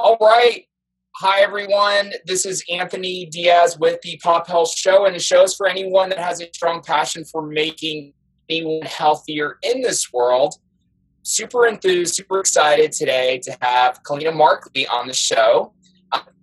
All right. Hi, everyone. This is Anthony Diaz with the Pop Health Show, and the show is for anyone that has a strong passion for making anyone healthier in this world. Super enthused, super excited today to have Kaleana Markley on the show.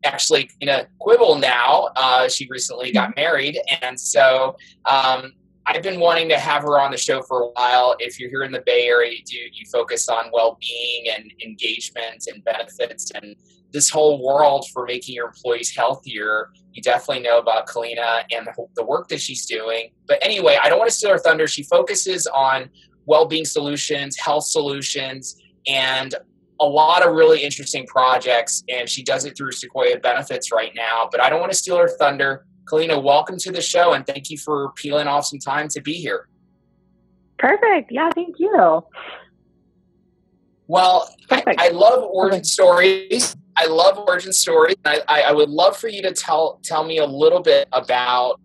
Actually, Kaleana Quibell now. Uh, she recently got married, and so um, I've been wanting to have her on the show for a while. If you're here in the Bay Area, you, you focus on well-being and engagement and benefits and this whole world for making your employees healthier. You definitely know about Kaleana and the, the work that she's doing. But anyway, I don't want to steal her thunder. She focuses on well-being solutions, health solutions, and a lot of really interesting projects. And she does it through Sequoia Benefits right now. But I don't want to steal her thunder. Kaleana, welcome to the show and thank you for peeling off some time to be here. Perfect. Yeah, thank you. Well, I, I, love origin stories. I love origin stories. I, I, I would love for you to tell tell me a little bit about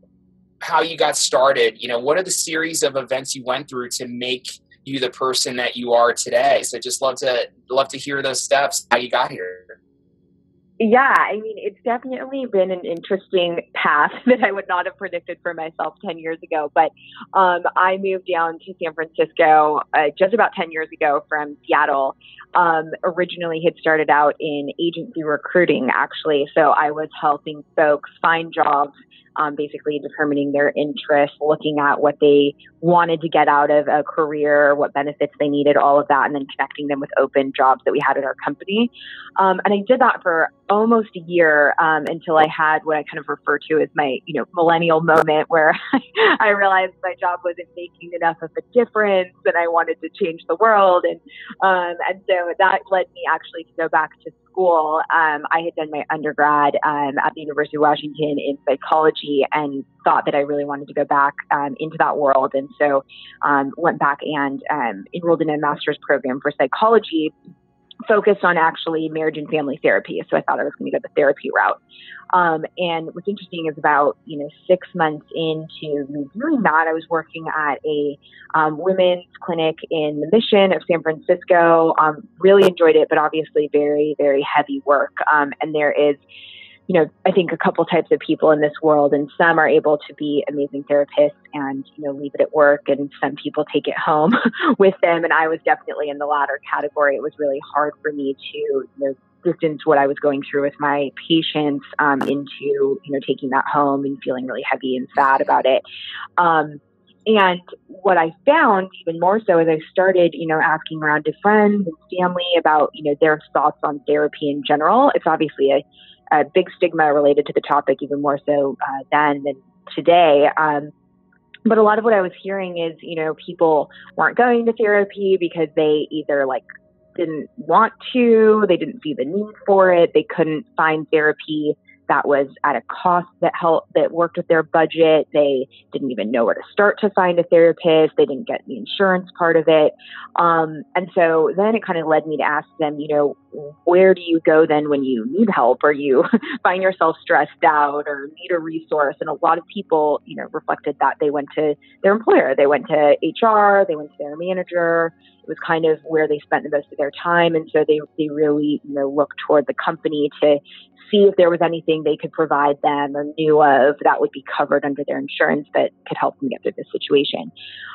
how you got started. You know, what are the series of events you went through to make you the person that you are today? So, just love to love to hear those steps. How you got here. Yeah, I mean, it's definitely been an interesting path that I would not have predicted for myself 10 years ago. But um, I moved down to San Francisco uh, just about 10 years ago from Seattle. Um, originally, had started out in agency recruiting, actually. So I was helping folks find jobs um, basically determining their interests, looking at what they wanted to get out of a career, what benefits they needed, all of that, and then connecting them with open jobs that we had at our company. Um, and I did that for almost a year um, until I had what I kind of refer to as my, you know, millennial moment where I realized my job wasn't making enough of a difference, and I wanted to change the world, and um, and so that led me actually to go back to school, um, I had done my undergrad um, at the University of Washington in psychology and thought that I really wanted to go back um, into that world. And so um, went back and um, enrolled in a master's program for psychology focused on actually marriage and family therapy. So I thought I was going to go the therapy route. Um, and what's interesting is about you know six months into me doing that, I was working at a um, women's clinic in the Mission of San Francisco. Um, really enjoyed it, but obviously very very heavy work. Um, and there is you know, I think a couple types of people in this world, and some are able to be amazing therapists and, you know, leave it at work, and some people take it home with them. And I was definitely in the latter category. It was really hard for me to, you know, distance what I was going through with my patients um, into, you know, taking that home and feeling really heavy and sad about it. Um, and what I found even more so as I started, you know, asking around to friends and family about, you know, their thoughts on therapy in general. It's obviously a a big stigma related to the topic, even more so uh, then than today. Um, but a lot of what I was hearing is, you know, people weren't going to therapy because they either like didn't want to, they didn't see the need for it, they couldn't find therapy that was at a cost that helped that worked with their budget. They didn't even know where to start to find a therapist. They didn't get the insurance part of it. Um, and so then it kind of led me to ask them, you know, where do you go then when you need help or you find yourself stressed out or need a resource? And a lot of people, you know, reflected that they went to their employer, they went to HR, they went to their manager. It was kind of where they spent the most of their time. And so they, they really, you know, looked toward the company to see if there was anything they could provide them or knew of that would be covered under their insurance that could help them get through this situation.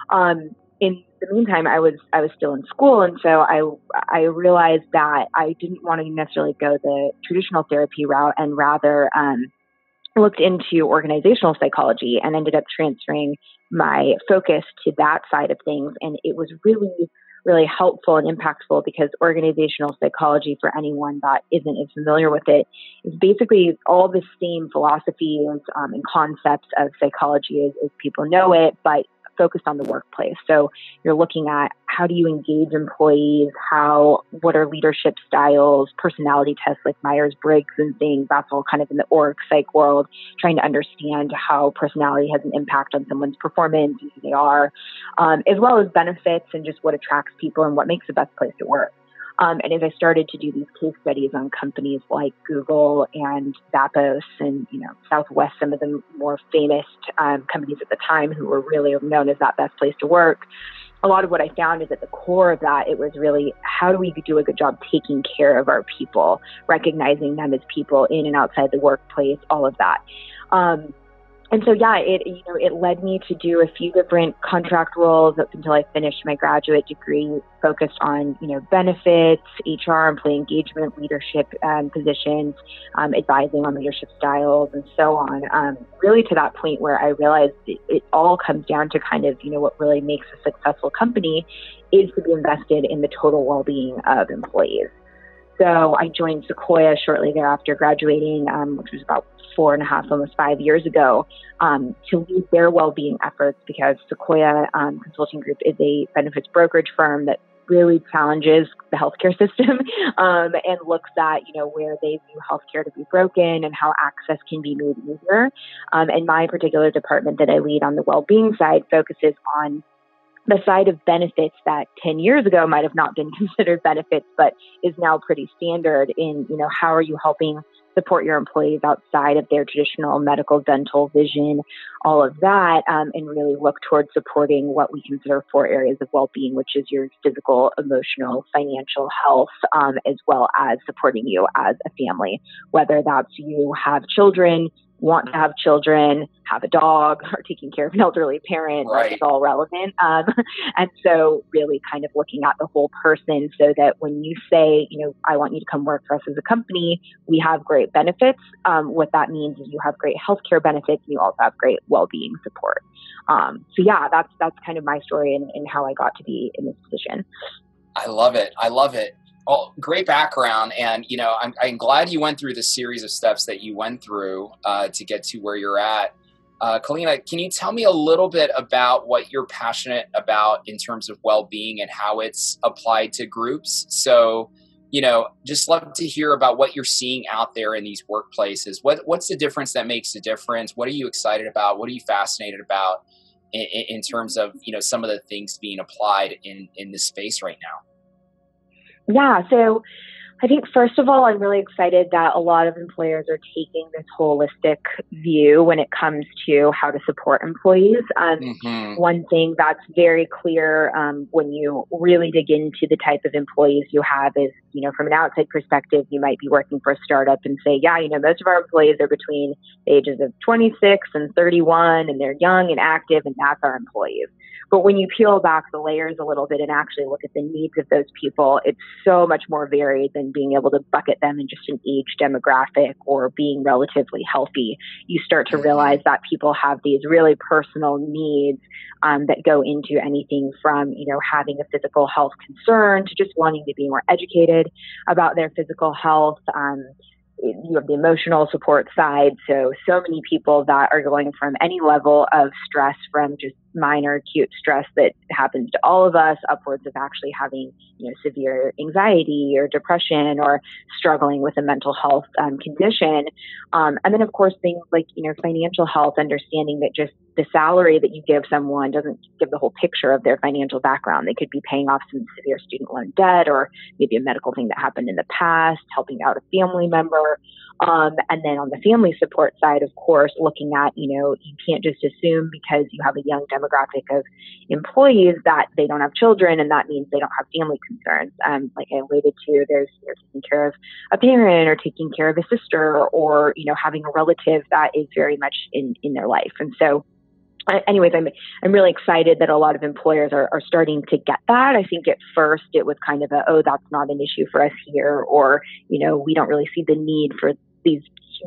Um, in the meantime, I was I was still in school, and so I I realized that I didn't want to necessarily go the traditional therapy route, and rather um, looked into organizational psychology and ended up transferring my focus to that side of things, and it was really really helpful and impactful because organizational psychology, for anyone that isn't as familiar with it, is basically all the same philosophies um, and concepts of psychology as, as people know it, but focused on the workplace. So you're looking at how do you engage employees, how what are leadership styles, personality tests like Myers Briggs and things. That's all kind of in the org psych world, trying to understand how personality has an impact on someone's performance who they are, um, as well as benefits and just what attracts people and what makes the best place to work. Um, and as I started to do these case studies on companies like Google and Zappos and, you know, Southwest, some of the more famous um, companies at the time who were really known as that best place to work, a lot of what I found is at the core of that, it was really how do we do a good job taking care of our people, recognizing them as people in and outside the workplace, all of that. Um, and so yeah, it you know it led me to do a few different contract roles up until I finished my graduate degree, focused on you know benefits, HR, employee engagement, leadership um, positions, um, advising on leadership styles, and so on. Um, really to that point where I realized it, it all comes down to kind of you know what really makes a successful company is to be invested in the total well-being of employees. So I joined Sequoia shortly thereafter graduating, um, which was about four and a half, almost five years ago, um, to lead their well-being efforts because Sequoia um, Consulting Group is a benefits brokerage firm that really challenges the healthcare system um, and looks at you know where they view healthcare to be broken and how access can be made easier. Um, and my particular department that I lead on the well-being side focuses on the side of benefits that 10 years ago might have not been considered benefits, but is now pretty standard in, you know, how are you helping support your employees outside of their traditional medical, dental, vision, all of that, um, and really look towards supporting what we consider four areas of well-being, which is your physical, emotional, financial health, um, as well as supporting you as a family, whether that's you have children, want to have children, have a dog, or taking care of an elderly parent. Right. It's all relevant. Um, and so, really kind of looking at the whole person so that when you say, you know, I want you to come work for us as a company, we have great benefits. Um, what that means is you have great healthcare benefits and you also have great well being support. Um, so, yeah, that's, that's kind of my story and, and how I got to be in this position. I love it. I love it. Well, great background, and you know, I'm, I'm glad you went through the series of steps that you went through uh, to get to where you're at. Uh, Kaleana, can you tell me a little bit about what you're passionate about in terms of well-being and how it's applied to groups? So, you know, just love to hear about what you're seeing out there in these workplaces. What what's the difference that makes a difference? What are you excited about? What are you fascinated about in, in terms of you know some of the things being applied in in this space right now? Yeah, so I think, first of all, I'm really excited that a lot of employers are taking this holistic view when it comes to how to support employees. Um, mm-hmm. One thing that's very clear um, when you really dig into the type of employees you have is, you know, from an outside perspective, you might be working for a startup and say, yeah, you know, most of our employees are between the ages of 26 and 31, and they're young and active, and that's our employees. But when you peel back the layers a little bit and actually look at the needs of those people, it's so much more varied than being able to bucket them in just an age demographic or being relatively healthy. You start to mm-hmm. realize that people have these really personal needs um, that go into anything from, you know, having a physical health concern to just wanting to be more educated about their physical health. Um, you have the emotional support side. So, so many people that are going from any level of stress from just minor acute stress that happens to all of us upwards of actually having you know severe anxiety or depression or struggling with a mental health um, condition. Um, and then of course things like you know financial health understanding that just the salary that you give someone doesn't give the whole picture of their financial background. They could be paying off some severe student loan debt or maybe a medical thing that happened in the past helping out a family member um, and then on the family support side, of course, looking at, you know, you can't just assume because you have a young demographic of employees that they don't have children and that means they don't have family concerns. Um, like I alluded to, there's they're taking care of a parent or taking care of a sister or, you know, having a relative that is very much in, in their life. And so, anyways, I'm I'm really excited that a lot of employers are, are starting to get that. I think at first it was kind of a oh that's not an issue for us here, or you know we don't really see the need for these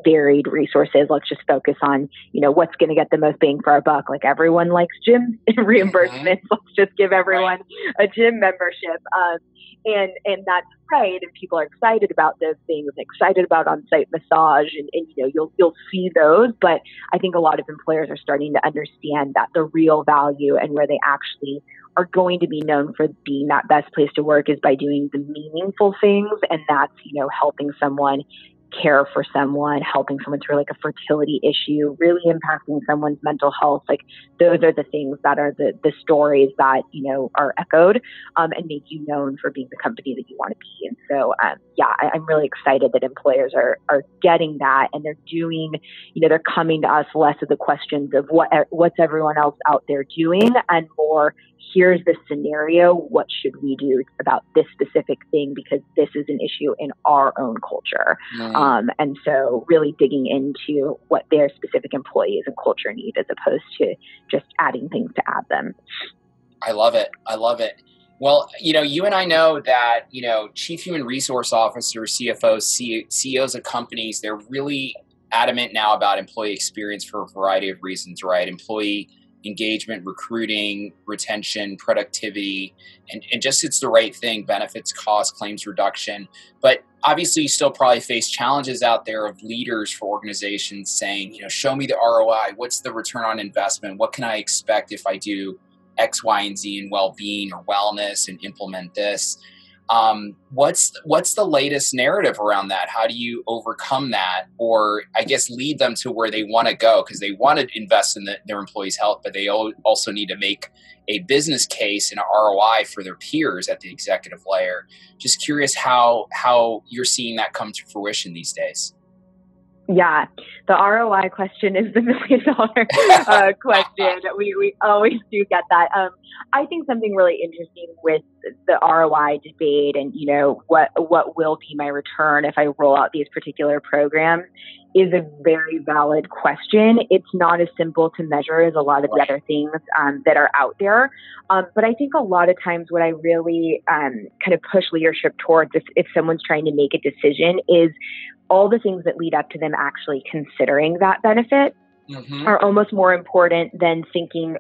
varied resources. Let's just focus on, you know, what's going to get the most bang for our buck. Like everyone likes gym reimbursements. Mm-hmm. Let's just give everyone right. a gym membership. Um, and and that's right. And people are excited about those things, excited about on-site massage, and, and you know you'll you'll see those. But I think a lot of employers are starting to understand that the real value and where they actually are going to be known for being that best place to work is by doing the meaningful things, and that's you know helping someone care for someone, helping someone through like a fertility issue, really impacting someone's mental health. Like those are the things that are the the stories that you know are echoed um, and make you known for being the company that you want to be. And so, um, yeah, I, I'm really excited that employers are are getting that and they're doing, you know, they're coming to us less of the questions of what what's everyone else out there doing and more here's the scenario. What should we do about this specific thing? Because this is an issue in our own culture. Mm. Um, and so, really digging into what their specific employees and culture need as opposed to just adding things to add them. I love it. I love it. Well, you know, you and I know that, you know, chief human resource officers, CFOs, CEOs of companies, they're really adamant now about employee experience for a variety of reasons, right? Employee engagement, recruiting, retention, productivity, and, and just it's the right thing benefits, cost, claims reduction. But obviously, you still probably face challenges out there of leaders for organizations saying, you know, show me the ROI. What's the return on investment? What can I expect if I do X, Y, and Z in well being or wellness and implement this? Um, what's what's the latest narrative around that? How do you overcome that, or I guess lead them to where they want to go because they want to invest in the, their employees' health, but they also need to make a business case and ROI for their peers at the executive layer. Just curious how how you're seeing that come to fruition these days. Yeah, the ROI question is the million dollar uh, question. We we always do get that. Um, I think something really interesting with the ROI debate and you know what what will be my return if I roll out these particular programs is a very valid question. It's not as simple to measure as a lot of the other things um, that are out there. Um, but I think a lot of times what I really um, kind of push leadership towards if, if someone's trying to make a decision is all the things that lead up to them actually considering that benefit mm-hmm. are almost more important than thinking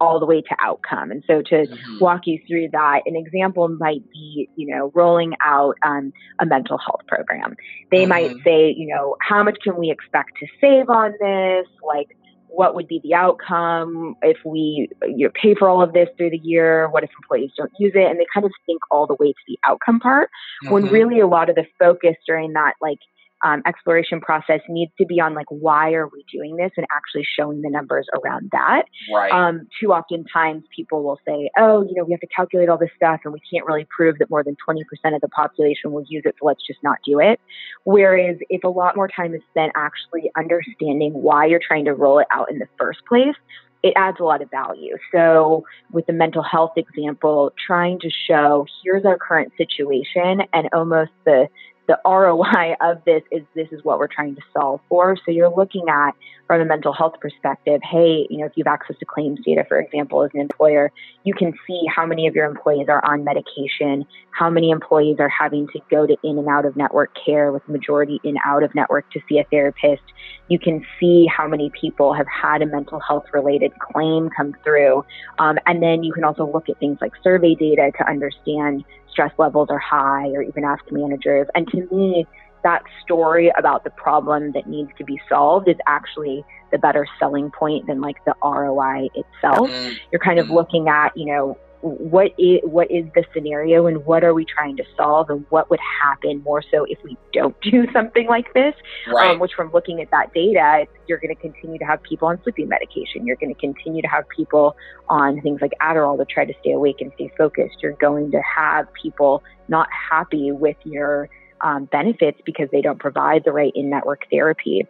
all the way to outcome. And so to mm-hmm. walk you through that, an example might be, you know, rolling out um, a mental health program. They mm-hmm. might say, you know, how much can we expect to save on this? Like, what would be the outcome if we you know, pay for all of this through the year? What if employees don't use it? And they kind of think all the way to the outcome part, when mm-hmm. really a lot of the focus during that, like, um, exploration process needs to be on like why are we doing this and actually showing the numbers around that. Right. Um, too often times people will say, oh, you know, we have to calculate all this stuff and we can't really prove that more than 20% of the population will use it, so let's just not do it. Whereas if a lot more time is spent actually understanding why you're trying to roll it out in the first place, it adds a lot of value. So, with the mental health example, trying to show here's our current situation and almost the the ROI of this is this is what we're trying to solve for. So you're looking at from a mental health perspective, hey, you know, if you have access to claims data, for example, as an employer, you can see how many of your employees are on medication, how many employees are having to go to in and out of network care with majority in out of network to see a therapist. You can see how many people have had a mental health related claim come through. Um, and then you can also look at things like survey data to understand stress levels are high or even ask managers. And to me, that story about the problem that needs to be solved is actually the better selling point than like the ROI itself. Mm-hmm. You're kind of mm-hmm. looking at, you know, what is what is the scenario and what are we trying to solve and what would happen more so if we don't do something like this right. um, which from looking at that data you're going to continue to have people on sleeping medication you're going to continue to have people on things like adderall to try to stay awake and stay focused you're going to have people not happy with your um, benefits because they don't provide the right in-network therapy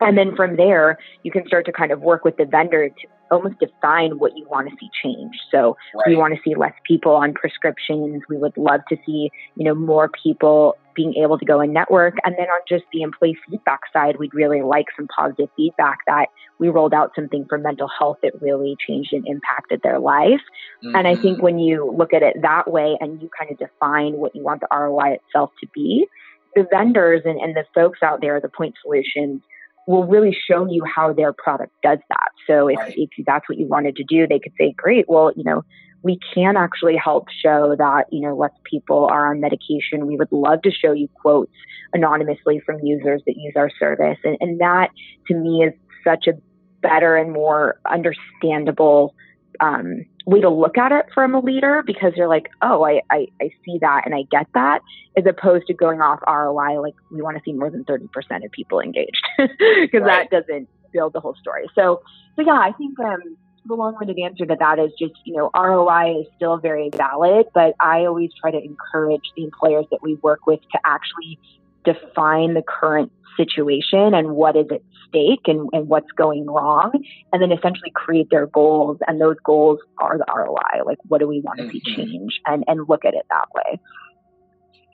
and then from there, you can start to kind of work with the vendor to almost define what you want to see change. So right. we want to see less people on prescriptions. We would love to see, you know, more people being able to go and network. And then on just the employee feedback side, we'd really like some positive feedback that we rolled out something for mental health that really changed and impacted their life. Mm-hmm. And I think mm-hmm. when you look at it that way and you kind of define what you want the ROI itself to be, the vendors and, and the folks out there, the point solutions, will really show you how their product does that. So if, right. if that's what you wanted to do, they could say, great, well, you know, we can actually help show that, you know, less people are on medication. We would love to show you quotes anonymously from users that use our service. And, and that to me is such a better and more understandable um, way to look at it from a leader because you're like, oh, I, I, I see that and I get that, as opposed to going off ROI, like we want to see more than 30% of people engaged because right. that doesn't build the whole story. So, so yeah, I think um, the long-winded answer to that is just, you know, ROI is still very valid, but I always try to encourage the employers that we work with to actually define the current situation and what is at stake and, and what's going wrong, and then essentially create their goals. And those goals are the ROI. Like, what do we want to mm-hmm. see change? And and look at it that way.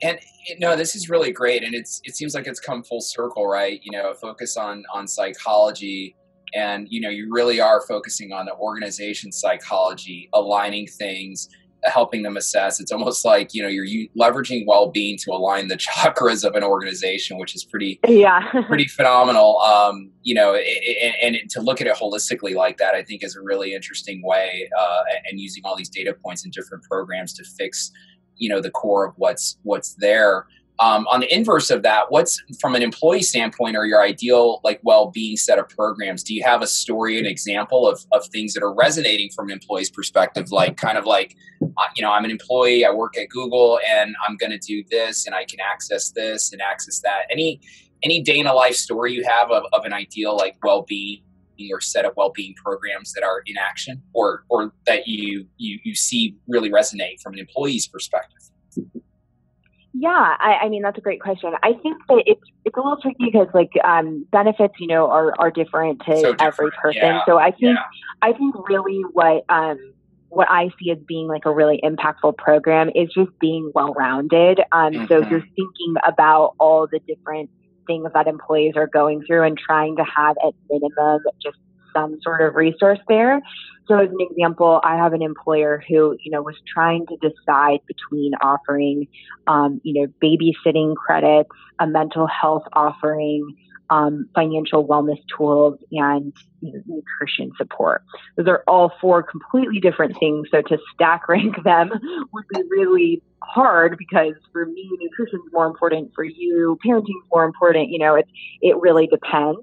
And no, this is really great, and it's it seems like it's come full circle, right? You know, focus on on psychology, and you know, you really are focusing on the organization psychology, aligning things helping them assess. It's almost like you know you're leveraging well-being to align the chakras of an organization, which is pretty yeah pretty phenomenal. Um, you know, and, and, to look at it holistically like that, I think is a really interesting way. Uh, and using all these data points in different programs to fix you know the core of what's what's there. Um, on the inverse of that, what's from an employee standpoint or your ideal like well-being set of programs? Do you have a story, an example of, of things that are resonating from an employee's perspective? Like kind of like, uh, you know, I'm an employee, I work at Google, and I'm going to do this, and I can access this and access that. Any any day in a life story you have of, of an ideal like well-being or set of well-being programs that are in action or or that you you you see really resonate from an employee's perspective? Yeah, I, I mean that's a great question. I think that it's it's a little tricky because like um, benefits, you know, are are different to so different. every person. Yeah. So I think yeah. I think really what um, what I see as being like a really impactful program is just being well rounded. Um, mm-hmm. So you're thinking about all the different things that employees are going through and trying to have at minimum just some sort of resource there. So as an example, I have an employer who, you know, was trying to decide between offering, um, you know, babysitting credits, a mental health offering, um, financial wellness tools, and you know, nutrition support. Those are all four completely different things. So to stack rank them would be really hard because for me, nutrition is more important. For you, parenting is more important. You know, it it really depends.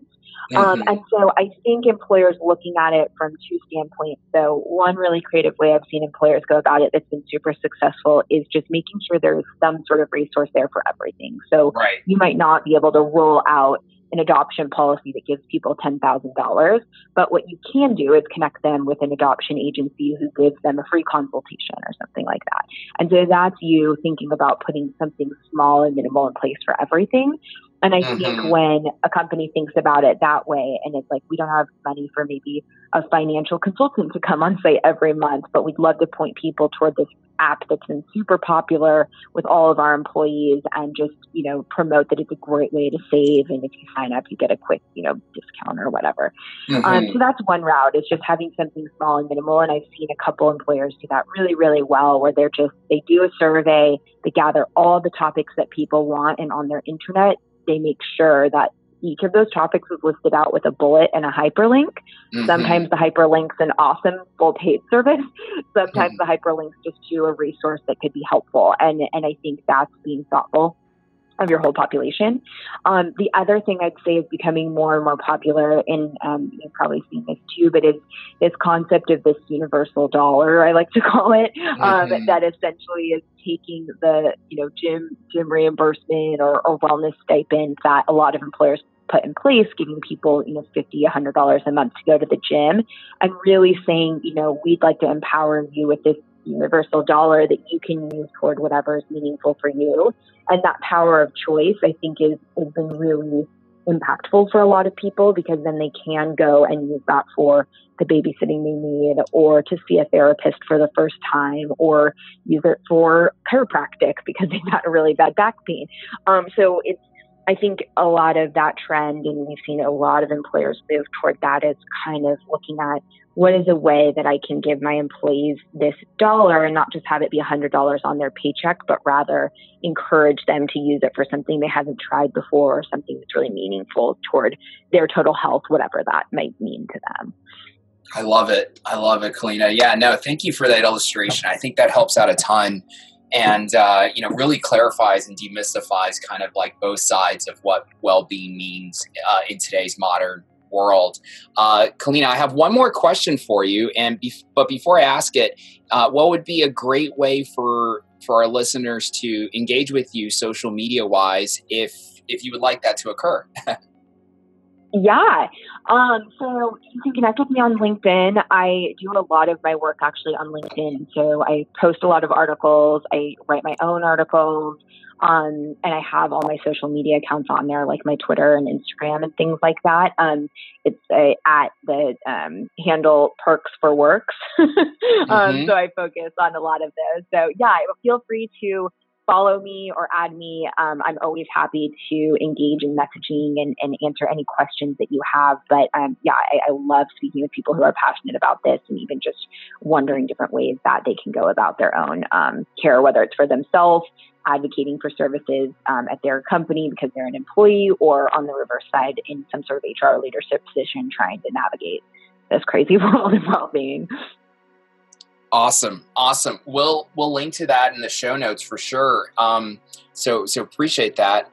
Um, mm-hmm. and so I think employers looking at it from two standpoints. So one really creative way I've seen employers go about it that's been super successful is just making sure there's some sort of resource there for everything. So right. you might not be able to roll out an adoption policy that gives people $10,000. But what you can do is connect them with an adoption agency who gives them a free consultation or something like that. And so that's you thinking about putting something small and minimal in place for everything. And I mm-hmm. think when a company thinks about it that way, and it's like we don't have money for maybe a financial consultant to come on site every month, but we'd love to point people toward this app that's been super popular with all of our employees and just, you know, promote that it's a great way to save. And if you sign up, you get a quick, you know, discount or whatever. Mm-hmm. Um, so that's one route is just having something small and minimal. And I've seen a couple employers do that really, really well where they're just, they do a survey, they gather all the topics that people want and on their internet they make sure that each of those topics is listed out with a bullet and a hyperlink. Mm-hmm. Sometimes the hyperlink's an awesome full paid service. Sometimes mm-hmm. the hyperlink's just to a resource that could be helpful. And and I think that's being thoughtful of your whole population. Um, the other thing I'd say is becoming more and more popular, and um, you've probably seen this too, but is this concept of this universal dollar, I like to call it, um, mm-hmm. that essentially is taking the you know gym gym reimbursement or, or wellness stipend that a lot of employers put in place, giving people, you know, fifty, a hundred dollars a month to go to the gym, and really saying, you know, we'd like to empower you with this universal dollar that you can use toward whatever is meaningful for you. And that power of choice, I think, is has been really impactful for a lot of people because then they can go and use that for the babysitting they need or to see a therapist for the first time or use it for chiropractic because they've got a really bad back pain. Um, so it's I think a lot of that trend, and we've seen a lot of employers move toward that, is kind of looking at what is a way that I can give my employees this dollar and not just have it be $100 on their paycheck, but rather encourage them to use it for something they haven't tried before or something that's really meaningful toward their total health, whatever that might mean to them. I love it. I love it, Kaleana. Yeah, no, thank you for that illustration. I think that helps out a ton and uh, you know really clarifies and demystifies kind of like both sides of what well-being means uh, in today's modern world. Uh, Kaleana, I have one more question for you, and but before I ask it, uh, what would be a great way for for our listeners to engage with you social media wise if if you would like that to occur? Yeah. Um, so you can connect with me on LinkedIn. I do a lot of my work actually on LinkedIn. So I post a lot of articles. I write my own articles. Um, and I have all my social media accounts on there, like my Twitter and Instagram and things like that. Um, it's a, at the um, handle Perks for Works. Um, mm-hmm. So I focus on a lot of those. So yeah, feel free to follow me or add me. Um, I'm always happy to engage in messaging and, and answer any questions that you have. But um, yeah, I, I, love speaking with people who are passionate about this and even just wondering different ways that they can go about their own um, care, whether it's for themselves, advocating for services um, at their company because they're an employee, or on the reverse side in some sort of HR leadership position trying to navigate this crazy world of well-being. Awesome, awesome. We'll we'll link to that in the show notes for sure. Um, so so appreciate that.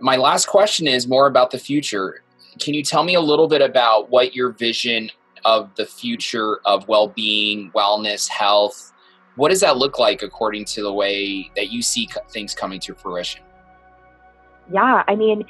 My last question is more about the future. Can you tell me a little bit about what your vision of the future of well-being, wellness, health? What does that look like according to the way that you see things coming to fruition? Yeah, I mean,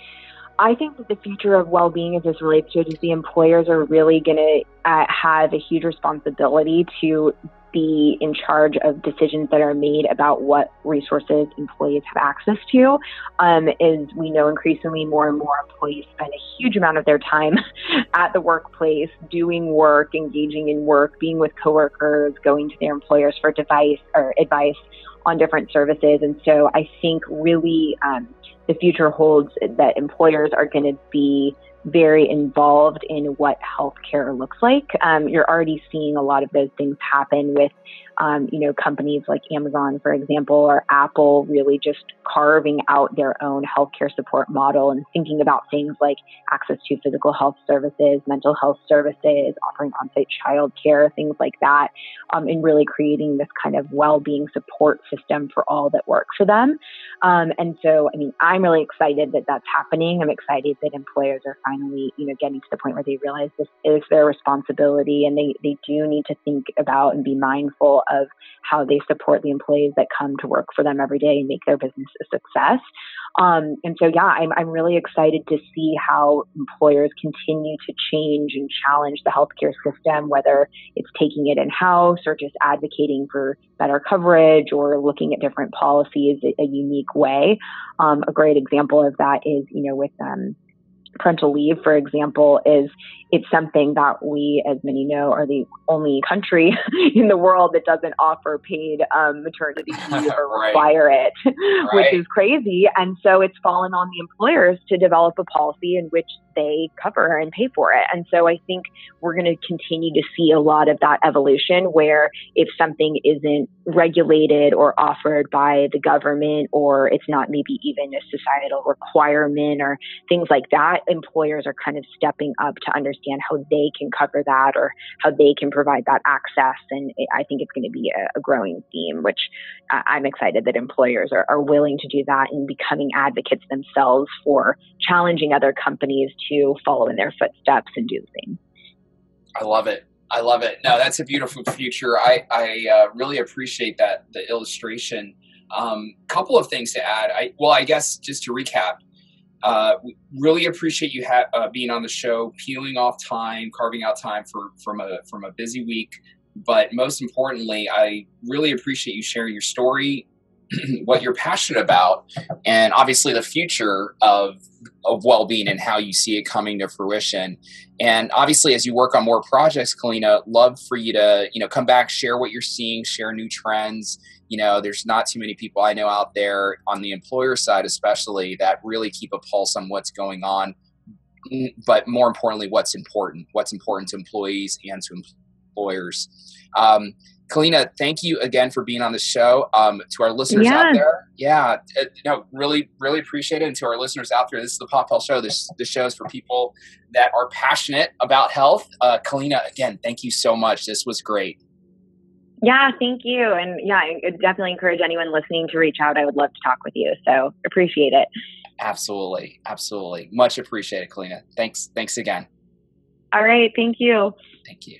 I think that the future of well-being as this relates to it is the employers are really going to uh, have a huge responsibility to be in charge of decisions that are made about what resources employees have access to. Um, is we know increasingly more and more employees spend a huge amount of their time at the workplace doing work, engaging in work, being with coworkers, going to their employers for device or advice on different services. And so I think really um, the future holds that employers are going to be very involved in what healthcare looks like. Um, you're already seeing a lot of those things happen with um, you know, companies like Amazon, for example, or Apple really just carving out their own healthcare support model and thinking about things like access to physical health services, mental health services, offering on-site childcare, things like that, um, and really creating this kind of well-being support system for all that work for them. Um, and so, I mean, I'm really excited that that's happening. I'm excited that employers are finally, you know, getting to the point where they realize this is their responsibility and they, they do need to think about and be mindful of how they support the employees that come to work for them every day and make their business a success. Um, and so, yeah, I'm, I'm really excited to see how employers continue to change and challenge the healthcare system, whether it's taking it in house or just advocating for better coverage or looking at different policies a, a unique way. Um, a great example of that is, you know, with um, parental leave, for example, is it's something that we, as many know, are the only country in the world that doesn't offer paid um, maternity leave or right. require it, right. which is crazy. And so it's fallen on the employers to develop a policy in which they cover and pay for it. And so I think we're going to continue to see a lot of that evolution where if something isn't regulated or offered by the government or it's not maybe even a societal requirement or things like that, employers are kind of stepping up to understand understand how they can cover that or how they can provide that access. And I think it's going to be a, a growing theme, which I'm excited that employers are, are willing to do that and becoming advocates themselves for challenging other companies to follow in their footsteps and do the same. I love it. I love it. No, that's a beautiful future. I, I uh, really appreciate that, the illustration. Um, couple of things to add. I, well, I guess just to recap, uh, we really appreciate you ha- uh, being on the show, peeling off time, carving out time for from a from a busy week. But most importantly, I really appreciate you sharing your story, what you're passionate about, and obviously the future of of well-being and how you see it coming to fruition. And obviously, as you work on more projects, Kaleana, love for you to you know come back, share what you're seeing, share new trends. You know, there's not too many people I know out there on the employer side, especially, that really keep a pulse on what's going on. But more importantly, what's important, what's important to employees and to employers. Um, Kaleana, thank you again for being on the show. Um, to our listeners yeah. out there, yeah, uh, know, really, really appreciate it. And to our listeners out there, this is the Pop Health Show. This this show is for people that are passionate about health. Uh, Kaleana, again, thank you so much. This was great. Yeah, thank you. And yeah, I definitely encourage anyone listening to reach out. I would love to talk with you. So appreciate it. Absolutely, absolutely, much appreciated, Kaleana. Thanks, thanks again. All right. Thank you. Thank you.